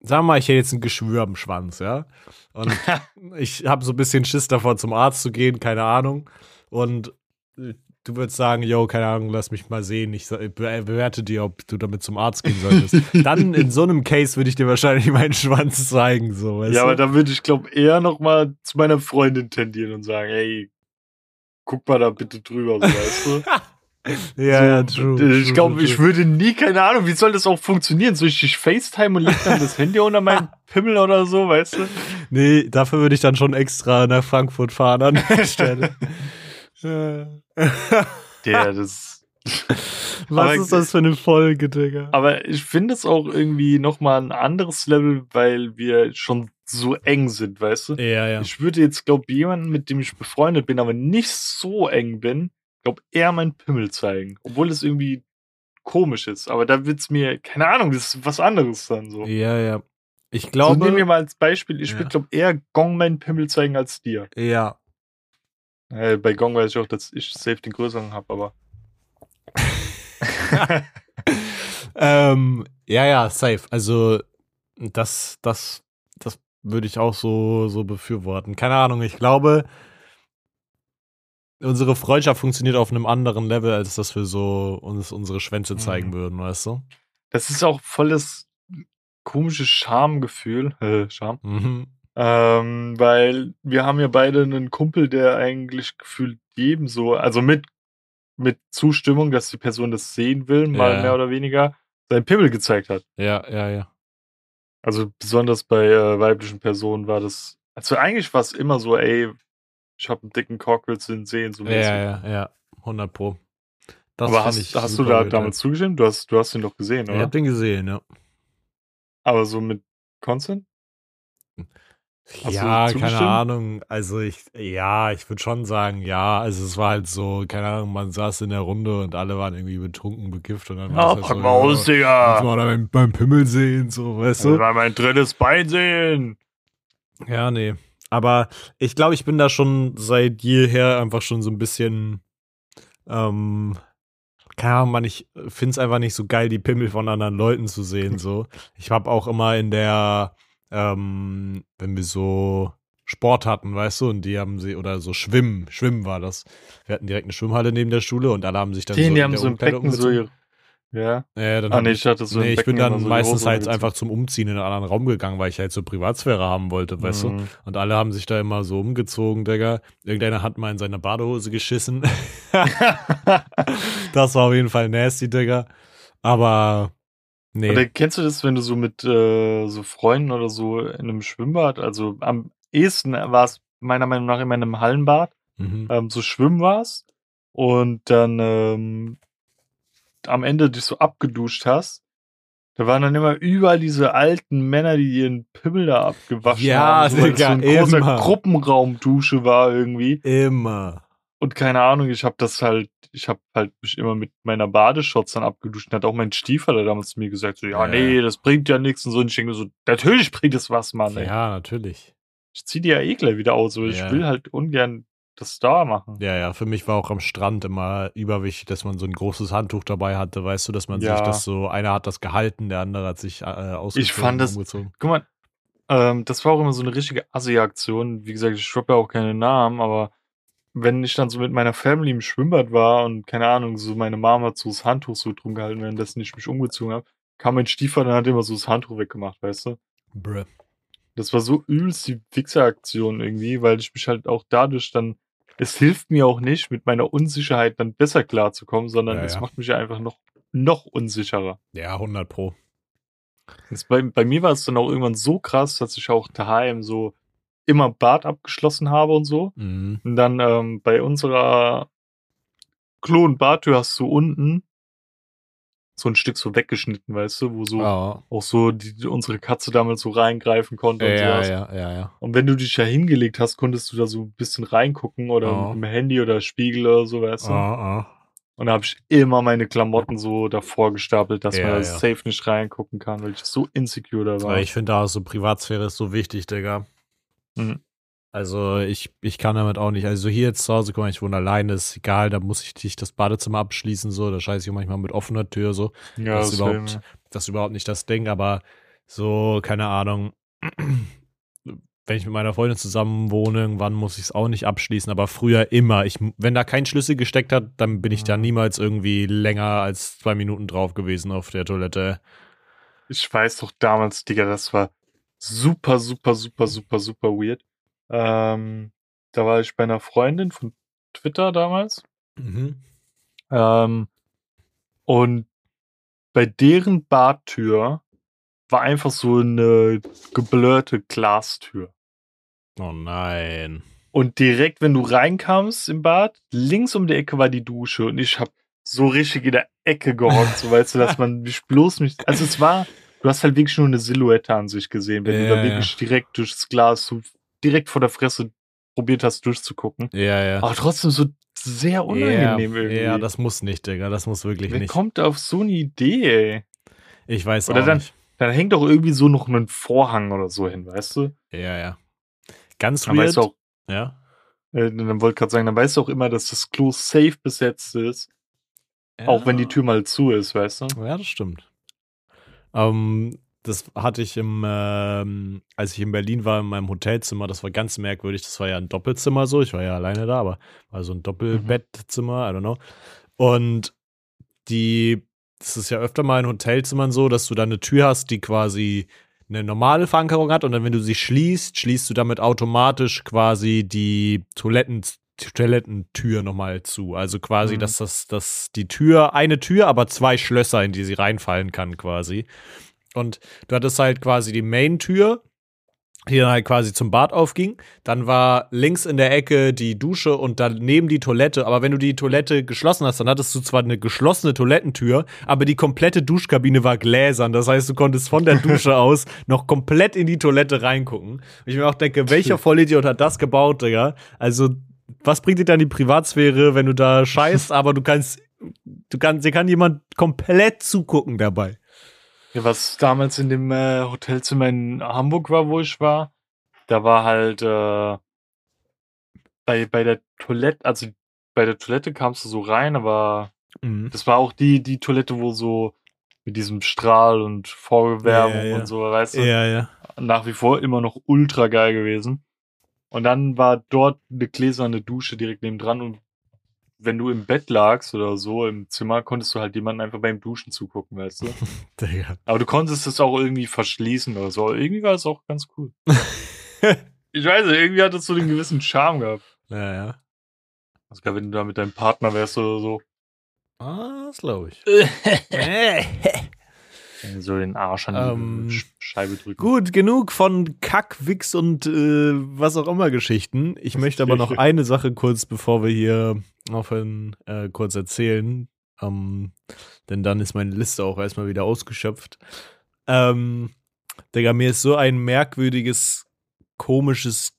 sagen wir mal, ich hätte jetzt ein Geschwür am Schwanz, ja, und [LAUGHS] ich habe so ein bisschen Schiss davor, zum Arzt zu gehen, keine Ahnung, und äh, du würdest sagen, yo, keine Ahnung, lass mich mal sehen, ich be- bewerte dir, ob du damit zum Arzt gehen solltest. [LAUGHS] Dann in so einem Case würde ich dir wahrscheinlich meinen Schwanz zeigen, so, ja, du? aber da würde ich, glaube eher noch mal zu meiner Freundin tendieren und sagen, ey, guck mal da bitte drüber, so, weißt du? [LAUGHS] ja, ja, true. Ich true, glaube, true, ich würde nie, keine Ahnung, wie soll das auch funktionieren? Soll ich dich FaceTime und leg dann das Handy unter meinen [LAUGHS] Pimmel oder so, weißt du? Nee, dafür würde ich dann schon extra nach Frankfurt fahren an der [LAUGHS] Stelle. Ja. Der, das. Was Aber- ist das für eine Folge, Digga? Aber ich finde es auch irgendwie nochmal ein anderes Level, weil wir schon so eng sind, weißt du? Ja, ja. Ich würde jetzt, glaube jemanden, mit dem ich befreundet bin, aber nicht so eng bin, glaube eher meinen Pimmel zeigen. Obwohl es irgendwie komisch ist. Aber da wird's mir, keine Ahnung, das ist was anderes dann so. Ja, ja. Ich So, glaube. nehmen wir mal als Beispiel, ich Ja. würde, glaube eher Gong meinen Pimmel zeigen als dir. ja. Äh, bei Gong weiß ich auch, dass ich safe den größeren habe, aber. [LAUGHS] ähm, ja, ja, safe. Also, das, das würde ich auch so, so befürworten. Keine Ahnung, ich glaube, unsere Freundschaft funktioniert auf einem anderen Level, als dass wir so uns unsere Schwänze zeigen Mhm. würden, weißt du? Das ist auch voll das komische Schamgefühl. Äh, [LAUGHS] Scham. Mhm. Ähm, weil wir haben ja beide einen Kumpel, der eigentlich gefühlt jedem so, also mit, mit Zustimmung, dass die Person das sehen will, mal Ja. mehr oder weniger, sein Pimmel gezeigt hat. Ja, ja, ja. Also besonders bei äh, weiblichen Personen war das, also eigentlich war es immer so, ey, ich habe einen dicken Cock, willst du ihn sehen, so Ja, mäßig. ja, ja. 100 Pro. Das Aber hast, hast du da wild, damals zugestimmt? Du hast, du hast ihn doch gesehen, oder? Ich hab den gesehen, ja. Aber so mit Consent? Hast ja, keine? Ahnung. Also ich, ja, ich würde schon sagen, ja. Also es war halt so, keine Ahnung, man saß in der Runde und alle waren irgendwie betrunken, bekifft und dann Ja, war es pack halt so, mal aus, ja, Digga! Willst du mal beim, beim Pimmel sehen, so, weißt du? mal mein drittes Bein sehen! Ja, nee. Aber ich glaube, ich bin da schon seit jeher einfach schon so ein bisschen, ähm, keine Ahnung, man, ich finde es einfach nicht so geil, die Pimmel von anderen Leuten zu sehen, so. Ich habe auch immer in der, ähm, wenn wir so Sport hatten, weißt du, und die haben sie, oder so Schwimmen, Schwimmen war das. Wir hatten direkt eine Schwimmhalle neben der Schule und alle haben sich dann Den, so die haben so Umkleidung Becken so umgezogen. Ja. Ja, dann Ah, nee, ich, ich dachte so nee, ich bin dann so die meistens halt einfach zum Umziehen in einen anderen Raum gegangen, weil ich halt so Privatsphäre haben wollte, weißt du. Mhm. Und alle haben sich da immer so umgezogen, Digga. Irgendeiner hat mal in seine Badehose geschissen. [LAUGHS] das war auf jeden Fall nasty, Digga. Aber nee. Oder kennst du das, wenn du so mit äh, so Freunden oder so in einem Schwimmbad, also am ehesten war es meiner Meinung nach immer in einem Hallenbad, Mhm. ähm, so schwimmen warst und dann ähm, am Ende dich so abgeduscht hast. Da waren dann immer überall diese alten Männer, die ihren Pimmel da abgewaschen Ja, haben. [LAUGHS] So, es so Digga, ein großer immer. Gruppenraumdusche war irgendwie. Immer. Und keine Ahnung, ich habe das halt, ich habe halt mich immer mit meiner Badeschotz dann abgeduscht. Und hat auch mein Stiefvater damals zu mir gesagt, so, ja, Ja. nee, das bringt ja nichts und so. Und ich denke so, natürlich bringt es was, Mann. Ey. Ja, natürlich. Ich zieh die ja eh gleich wieder aus, aber Ja. ich will halt ungern das da machen. Ja, ja, für mich war auch am Strand immer überwichtig, dass man so ein großes Handtuch dabei hatte, weißt du, dass man Ja. sich das so, einer hat das gehalten, der andere hat sich äh, ausgezogen. Ich fand das- umgezogen. Guck mal, ähm, das war auch immer so eine richtige Assi-Aktion. Wie gesagt, ich droppe ja auch keine Namen, aber wenn ich dann so mit meiner Family im Schwimmbad war und keine Ahnung, so meine Mama hat so das Handtuch so drum gehalten, währenddessen ich mich umgezogen habe, kam mein Stiefvater und hat immer so das Handtuch weggemacht, weißt du? Bruh. Das war so übelst die Wichser-Aktion irgendwie, weil ich mich halt auch dadurch dann, es hilft mir auch nicht, mit meiner Unsicherheit dann besser klarzukommen, sondern Ja, es ja. macht mich ja einfach noch, noch unsicherer. Ja, 100 Pro. Das bei, bei mir war es dann auch irgendwann so krass, dass ich auch daheim so immer Bad abgeschlossen habe und so. Mhm. Und dann ähm, bei unserer Klo- und Badtür hast du unten so ein Stück so weggeschnitten, weißt du, wo so Ja. auch so die, unsere Katze damals so reingreifen konnte und Ja, sowas. ja, ja, ja. Und wenn du dich ja hingelegt hast, konntest du da so ein bisschen reingucken oder mit dem Handy oder Spiegel oder so, weißt du. Ah. Und da habe ich immer meine Klamotten so davor gestapelt, dass Ja, man da ja. safe nicht reingucken kann, weil ich so insecure da war. Ich finde auch so Privatsphäre ist so wichtig, Digga. Mhm. Also ich, ich kann damit auch nicht. Also hier jetzt zu Hause, guck mal, ich wohne alleine, ist egal, da muss ich nicht das Badezimmer abschließen, so, da scheiße ich manchmal mit offener Tür, so. ja, das ist überhaupt, das ist überhaupt nicht das Ding, aber so, keine Ahnung, wenn ich mit meiner Freundin zusammen wohne, irgendwann muss ich es auch nicht abschließen, aber früher immer. Ich, wenn da kein Schlüssel gesteckt hat, dann bin ich da Mhm. niemals irgendwie länger als zwei Minuten drauf gewesen auf der Toilette. Ich weiß doch damals, Digga, das war super, super, super, super, super weird. Ähm, da war ich bei einer Freundin von Twitter damals. Mhm. Ähm, und bei deren Badtür war einfach so eine geblurrte Glastür. Oh nein. Und direkt, wenn du reinkamst im Bad, links um die Ecke war die Dusche und ich hab so richtig in der Ecke gehockt, so weißt du, dass [LAUGHS] man mich bloß nicht. Also es war, du hast halt wirklich nur eine Silhouette an sich gesehen, wenn du Ja, da ja. wirklich direkt durchs Glas so direkt vor der Fresse probiert hast durchzugucken. Ja, ja. Aber trotzdem so sehr unangenehm ja, irgendwie. Ja, das muss nicht, Digga. Das muss wirklich Wer nicht. kommt auf so eine Idee, ey? Ich weiß Oder auch dann- nicht. dann hängt doch irgendwie so noch ein Vorhang oder so hin, weißt du? Ja, ja. Ganz Dann weird. weißt du auch, ja. äh, dann wollte ich gerade sagen, dann weißt du auch immer, dass das Klo safe besetzt ist, auch wenn die Tür mal zu ist, weißt du? Ja, das stimmt. Ähm, das hatte ich im, ähm, als ich in Berlin war, in meinem Hotelzimmer, das war ganz merkwürdig. Das war ja ein Doppelzimmer so. Ich war ja alleine da, aber war so ein Doppelbettzimmer, I don't know. Und die, das ist ja öfter mal in Hotelzimmern so, dass du da eine Tür hast, die quasi eine normale Verankerung hat und dann, wenn du sie schließt, schließt du damit automatisch quasi die Toiletten, Toilettentür nochmal zu. Also quasi, Mhm. dass das, dass die Tür, eine Tür, aber zwei Schlösser, in die sie reinfallen kann, quasi. Und du hattest halt quasi die Main-Tür, die dann halt quasi zum Bad aufging. Dann war links in der Ecke die Dusche und daneben die Toilette. Aber wenn du die Toilette geschlossen hast, dann hattest du zwar eine geschlossene Toilettentür, aber die komplette Duschkabine war gläsern. Das heißt, du konntest von der Dusche [LAUGHS] aus noch komplett in die Toilette reingucken. Und ich mir auch denke, welcher [LAUGHS] Vollidiot hat das gebaut, Digga? Also, was bringt dir dann die Privatsphäre, wenn du da scheißt, aber du kannst, du kannst, dir kann jemand komplett zugucken dabei. Ja, was damals in dem äh, Hotelzimmer in Hamburg war, wo ich war, da war halt äh, bei, bei der Toilette, also bei der Toilette kamst du so rein, aber Mhm. das war auch die, die Toilette, wo so mit diesem Strahl und Vorwärmung Ja, ja. und so, weißt du, Ja, ja. nach wie vor immer noch ultra geil gewesen. Und dann war dort eine gläserne Dusche direkt neben dran und wenn du im Bett lagst oder so im Zimmer, konntest du halt jemanden einfach beim Duschen zugucken, weißt du. [LAUGHS] Digga. Aber du konntest es auch irgendwie verschließen oder so. Irgendwie war es auch ganz cool. [LAUGHS] ich weiß nicht, irgendwie hat es so den gewissen Charme gehabt. Ja, ja. Also wenn du da mit deinem Partner wärst oder so. Ah, das glaube ich. [LAUGHS] So den Arsch an die Ähm, Sch- Scheibe drücken. Gut, genug von Kack, Wix und äh, was auch immer Geschichten. Ich Das möchte aber noch eine Sache kurz, bevor wir hier aufhören, äh, kurz erzählen. Ähm, denn dann ist meine Liste auch erstmal wieder ausgeschöpft. Ähm, Digga, mir ist so ein merkwürdiges, komisches,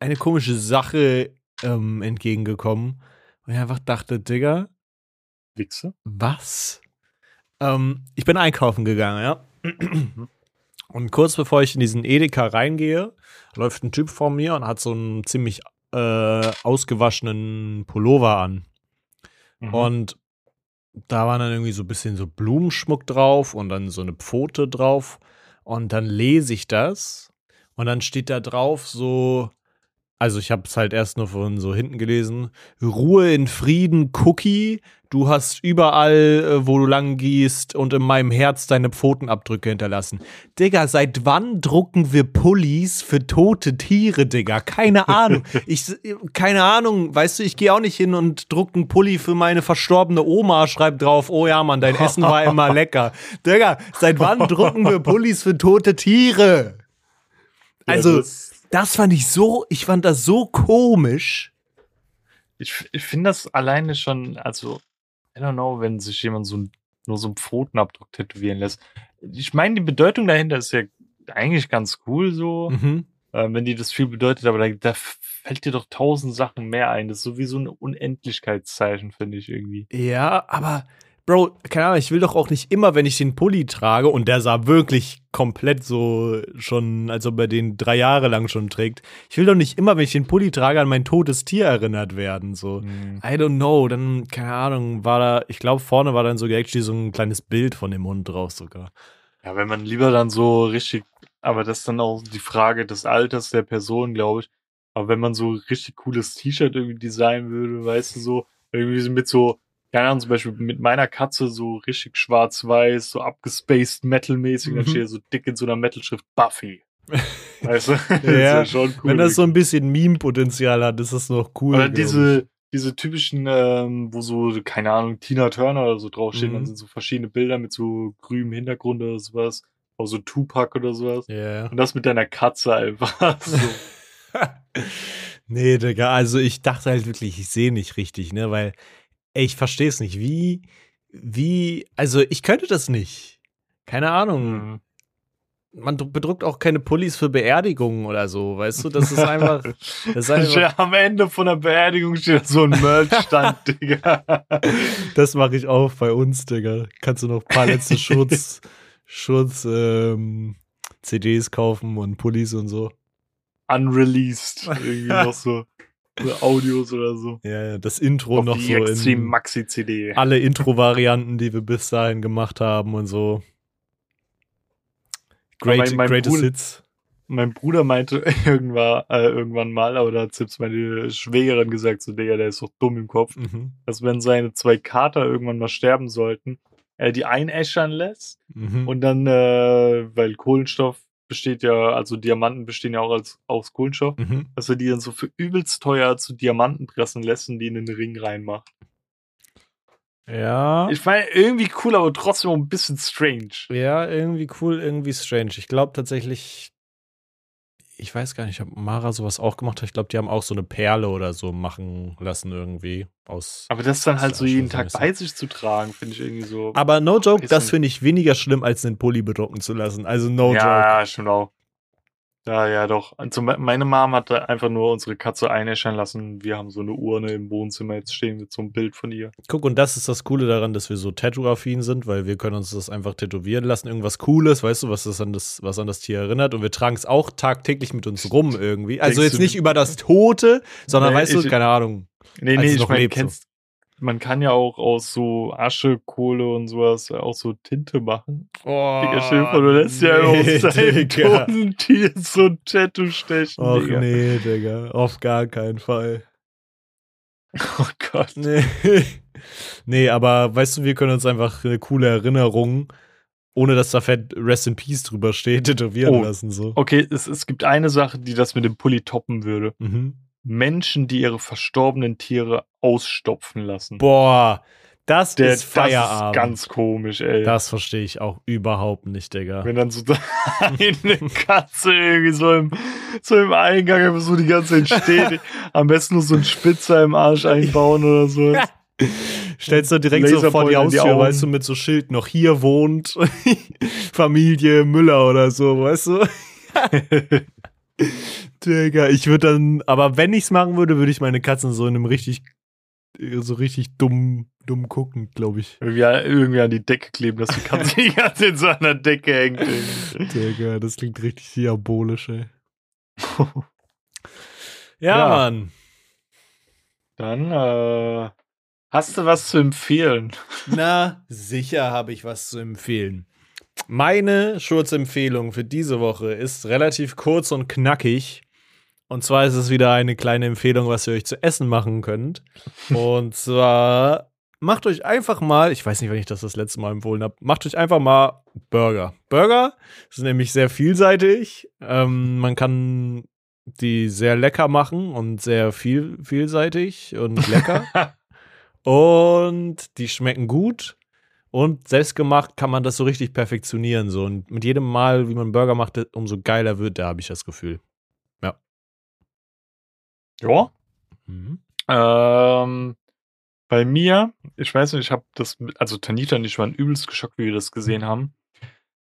eine komische Sache ähm, entgegengekommen. Und ich einfach dachte, Digga, Wichse? was? Ähm, ich bin einkaufen gegangen, ja. Und kurz bevor ich in diesen Edeka reingehe, läuft ein Typ vor mir und hat so einen ziemlich äh, ausgewaschenen Pullover an. Mhm. Und da war dann irgendwie so ein bisschen so Blumenschmuck drauf und dann so eine Pfote drauf. Und dann lese ich das und dann steht da drauf so, also ich habe es halt erst nur von so hinten gelesen, Ruhe in Frieden, Cookie, du hast überall, äh, wo du lang gehst und in meinem Herz deine Pfotenabdrücke hinterlassen. Digga, seit wann drucken wir Pullis für tote Tiere, Digga? Keine Ahnung. [LAUGHS] Ich, keine Ahnung, weißt du, ich gehe auch nicht hin und druck einen Pulli für meine verstorbene Oma, schreib drauf, oh ja, Mann, dein Essen war immer [LAUGHS] lecker. Digga, seit wann drucken wir Pullis für tote Tiere? Also, das- das fand ich so, ich fand das so komisch. ich ich finde das alleine schon, also, I don't know, wenn sich jemand so ein, nur so einen Pfotenabdruck tätowieren lässt. Ich meine, die Bedeutung dahinter ist ja eigentlich ganz cool so, Mhm. äh, wenn die das viel bedeutet, aber da, da fällt dir doch tausend Sachen mehr ein. Das ist sowieso ein Unendlichkeitszeichen, finde ich irgendwie. Ja, aber Bro, keine Ahnung, ich will doch auch nicht immer, wenn ich den Pulli trage, und der sah wirklich komplett so schon, als ob er den drei Jahre lang schon trägt. Ich will doch nicht immer, wenn ich den Pulli trage, an mein totes Tier erinnert werden. So. Mhm. I don't know. Dann, keine Ahnung, war da, ich glaube, vorne war dann sogar actually so ein kleines Bild von dem Hund drauf sogar. Ja, wenn man lieber dann so richtig, aber das ist dann auch die Frage des Alters der Person, glaube ich. Aber wenn man so richtig cooles T-Shirt irgendwie designen würde, weißt du, so, irgendwie so mit so, keine Ahnung, zum Beispiel mit meiner Katze so richtig schwarz-weiß, so abgespaced Metal-mäßig, dann Mhm. steht so dick in so einer Metal-Schrift Buffy. [LAUGHS] Weißt du? [LAUGHS] das Ja, wär schon cool. Wenn das so ein bisschen Meme-Potenzial hat, ist das noch cool. Oder diese, diese typischen, ähm, wo so, keine Ahnung, Tina Turner oder so draufstehen, Mhm. dann sind so verschiedene Bilder mit so grünem Hintergrund oder sowas. Auch so Tupac oder sowas. Ja. Und das mit deiner Katze einfach. [LAUGHS] so. nee, Digga, also ich dachte halt wirklich, ich sehe nicht richtig, ne, weil, ich verstehe es nicht. Wie, wie, also ich könnte das nicht. Keine Ahnung. Mhm. Man dr- bedruckt auch keine Pullis für Beerdigungen oder so, weißt du? Das ist einfach, das ist [LAUGHS] einfach, Am Ende von der Beerdigung steht so ein Merchstand, [LAUGHS] Digga. das mache ich auch bei uns, Digga. Kannst du noch ein paar letzte Schutz, [LAUGHS] Schutz, ähm, CDs kaufen und Pullis und so. Unreleased. Irgendwie noch so, so Audios oder so. Ja, ja, das Intro Auf noch die so Extreme in Maxi CD. alle Intro-Varianten, die wir bis dahin gemacht haben und so. Great, mein- mein greatest Bruder- Hits. Mein Bruder meinte [LAUGHS] irgendwann, äh, irgendwann mal, aber da hat selbst meine Schwägerin gesagt, so, Digga, der ist doch dumm im Kopf, Mhm. dass wenn seine zwei Kater irgendwann mal sterben sollten, er die einäschern lässt Mhm. und dann, äh, weil Kohlenstoff besteht ja, also Diamanten bestehen ja auch als, aus Kohlenstoff, mhm. dass er die dann so für übelst teuer zu Diamanten pressen lässt und die in den Ring reinmacht. Ja. Ich meine, irgendwie cool, aber trotzdem ein bisschen strange. Ja, irgendwie cool, irgendwie strange. Ich glaube tatsächlich, ich weiß gar nicht, ob Mara sowas auch gemacht hat. Ich glaube, die haben auch so eine Perle oder so machen lassen irgendwie aus. Aber das dann halt so jeden schon Tag bei sich zu tragen, finde ich irgendwie so. Aber no joke, das finde ich weniger schlimm, als den Pulli bedrucken zu lassen. Also no joke. ja, ja, stimmt auch. Ja, ja, doch. Also me- meine Mom hat einfach nur unsere Katze einäschern lassen. Wir haben so eine Urne im Wohnzimmer jetzt stehen mit so einem Bild von ihr. Guck, und das ist das Coole daran, dass wir so tattoo-affin sind, weil wir können uns das einfach tätowieren lassen. Irgendwas Cooles, weißt du, was das an das, was an das Tier erinnert. Und wir tragen es auch tagtäglich mit uns rum irgendwie. Also Denkst jetzt nicht über das Tote, sondern Nee, weißt du, ich- keine Ahnung. Nee, nee, ich meine, lebt, so. Man kann ja auch aus so Asche, Kohle und sowas auch so Tinte machen. Oh, Digga, stell dir vor, du lässt ja nee, aus deinem Tier so ein Tattoo stechen, Och Digga. nee, Digga. Auf gar keinen Fall. [LAUGHS] Oh Gott. Nee. [LAUGHS] nee, aber weißt du, wir können uns einfach eine coole Erinnerung, ohne dass da fett Rest in Peace drüber steht, tätowieren Oh. lassen. So. Okay, es, es gibt eine Sache, die das mit dem Pulli toppen würde. Mhm. Menschen, die ihre verstorbenen Tiere ausstopfen lassen. Boah, das Der, ist Feierabend. Das ist ganz komisch, ey. Das verstehe ich auch überhaupt nicht, Digga. Wenn dann so [LAUGHS] eine Katze irgendwie so im, so im Eingang einfach so die ganze Zeit steht. [LAUGHS] Am besten nur so einen Spitzer im Arsch einbauen oder so. [LAUGHS] Stellst du direkt so vor die die Haustür, Augen. weißt du, mit so Schild noch hier wohnt Familie Müller oder so, weißt du? Digga, ich würde dann, aber wenn ich's machen würde, würde ich meine Katzen so in einem richtig, so richtig dumm, dumm gucken, glaube ich. irgendwie, irgendwie an die Decke kleben, dass die Katze [LAUGHS] die ganze Zeit so an der Decke hängt. Digga, das klingt richtig diabolisch, ey. [LAUGHS] Ja, Ja. Mann. Dann, äh, hast du was zu empfehlen? Na, sicher habe ich was zu empfehlen. Meine Schurzempfehlung für diese Woche ist relativ kurz und knackig. Und zwar ist es wieder eine kleine Empfehlung, was ihr euch zu essen machen könnt. Und zwar macht euch einfach mal, ich weiß nicht, wenn ich das das letzte Mal empfohlen habe, macht euch einfach mal Burger. Burger ist nämlich sehr vielseitig. Ähm, man kann die sehr lecker machen und sehr viel, vielseitig und lecker. [LAUGHS] Und die schmecken gut. Und selbstgemacht kann man das so richtig perfektionieren. So. Und mit jedem Mal, wie man einen Burger macht, umso geiler wird der, habe ich das Gefühl. Ja. Mhm. Ähm, bei mir, ich weiß nicht, ich habe das, also Tanita und ich waren übelst geschockt, wie wir das gesehen haben.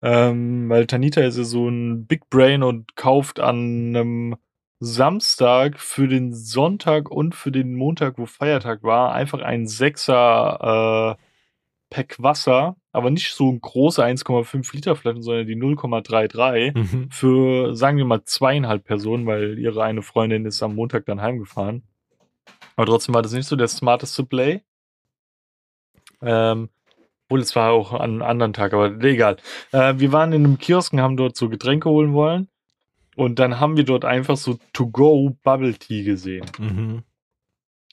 Ähm, weil Tanita ist ja so ein Big Brain und kauft an einem Samstag für den Sonntag und für den Montag, wo Feiertag war, einfach ein Sechser äh, Pack Wasser, aber nicht so ein große 1,5 Liter Flaschen, sondern die 0,33 Mhm. für, sagen wir mal, zweieinhalb Personen, weil ihre eine Freundin ist am Montag dann heimgefahren. Aber trotzdem war das nicht so der smarteste Play. Ähm, obwohl es war auch an einem anderen Tag, aber egal. Äh, wir waren in einem Kiosk und haben dort so Getränke holen wollen. Und dann haben wir dort einfach so To-Go Bubble Tea gesehen. Mhm.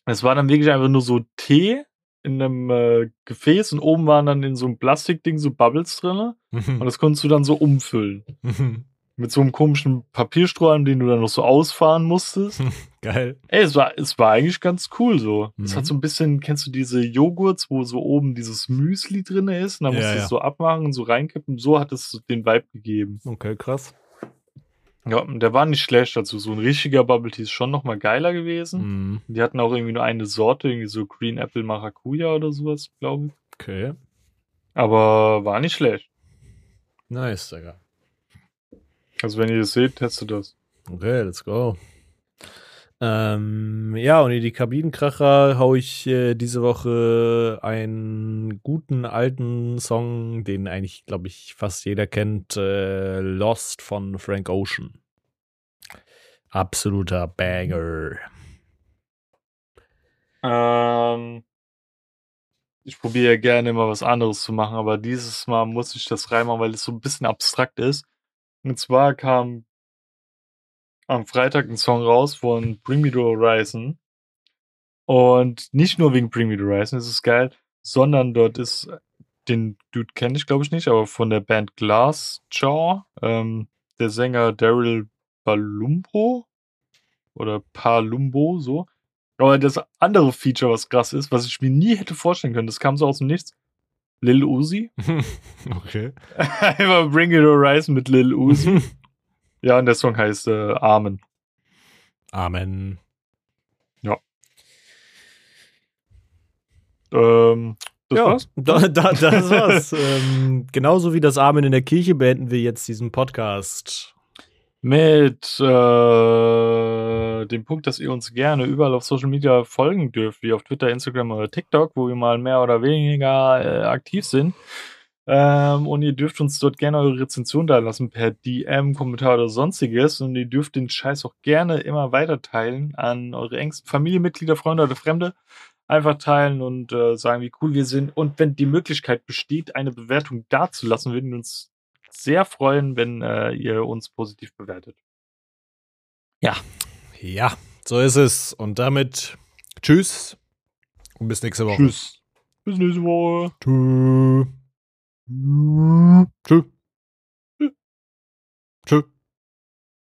Es war dann wirklich einfach nur so Tee in einem äh, Gefäß und oben waren dann in so einem Plastikding so Bubbles drin. Und Mhm. das konntest du dann so umfüllen. Mhm. Mit so einem komischen Papierstrohhalm, den du dann noch so ausfahren musstest. [LAUGHS] Geil. Ey, es war, es war eigentlich ganz cool so. Es Mhm. hat so ein bisschen, kennst du diese Joghurts, wo so oben dieses Müsli drin ist? Und dann Ja, musst du ja. es so abmachen und so reinkippen. So hat es den Vibe gegeben. Okay, krass. Ja, der war nicht schlecht. Also so ein richtiger Bubble Tea ist schon nochmal geiler gewesen. Mhm. Die hatten auch irgendwie nur eine Sorte, irgendwie so Green Apple Maracuja oder sowas, glaube ich. Okay. Aber war nicht schlecht. Nice, Digga. Also wenn ihr das seht, testet das. Okay, let's go. Ähm, ja, und in die Kabinenkracher hau ich äh, diese Woche einen guten alten Song, den eigentlich, glaube ich, fast jeder kennt, äh, Lost von Frank Ocean. Absoluter Banger. Ähm, ich probiere gerne immer was anderes zu machen, aber dieses Mal muss ich das reinmachen, weil es so ein bisschen abstrakt ist. Und zwar kam am Freitag ein Song raus von Bring Me the Horizon. Und nicht nur wegen Bring Me the Horizon ist es geil, sondern dort ist, den Dude kenne ich glaube ich nicht, aber von der Band Glassjaw, ähm, der Sänger Daryl Palumbo oder Palumbo, so. Aber das andere Feature, was krass ist, was ich mir nie hätte vorstellen können, das kam so aus dem Nichts. Lil Uzi. [LAUGHS] okay. [LAUGHS] Einfach Bring It Horizon mit Lil Uzi. [LAUGHS] ja, und der Song heißt äh, Amen. Amen. Ähm, das ja, war's? Da, da, das war's. [LAUGHS] ähm, genauso wie das Amen in der Kirche beenden wir jetzt diesen Podcast. Mit äh, dem Punkt, dass ihr uns gerne überall auf Social Media folgen dürft, wie auf Twitter, Instagram oder TikTok, wo wir mal mehr oder weniger äh, aktiv sind. Ähm, und ihr dürft uns dort gerne eure Rezension da lassen per DM, Kommentar oder sonstiges. Und ihr dürft den Scheiß auch gerne immer weiter teilen an eure engsten Familienmitglieder, Freunde oder Fremde. Einfach teilen und äh, sagen, wie cool wir sind. Und wenn die Möglichkeit besteht, eine Bewertung dazulassen, würden wir uns sehr freuen, wenn äh, ihr uns positiv bewertet. Ja, so ist es. Und damit tschüss und bis nächste Woche. Tschüss. Bis nächste Woche. Tschüss. Tschö. Tschö.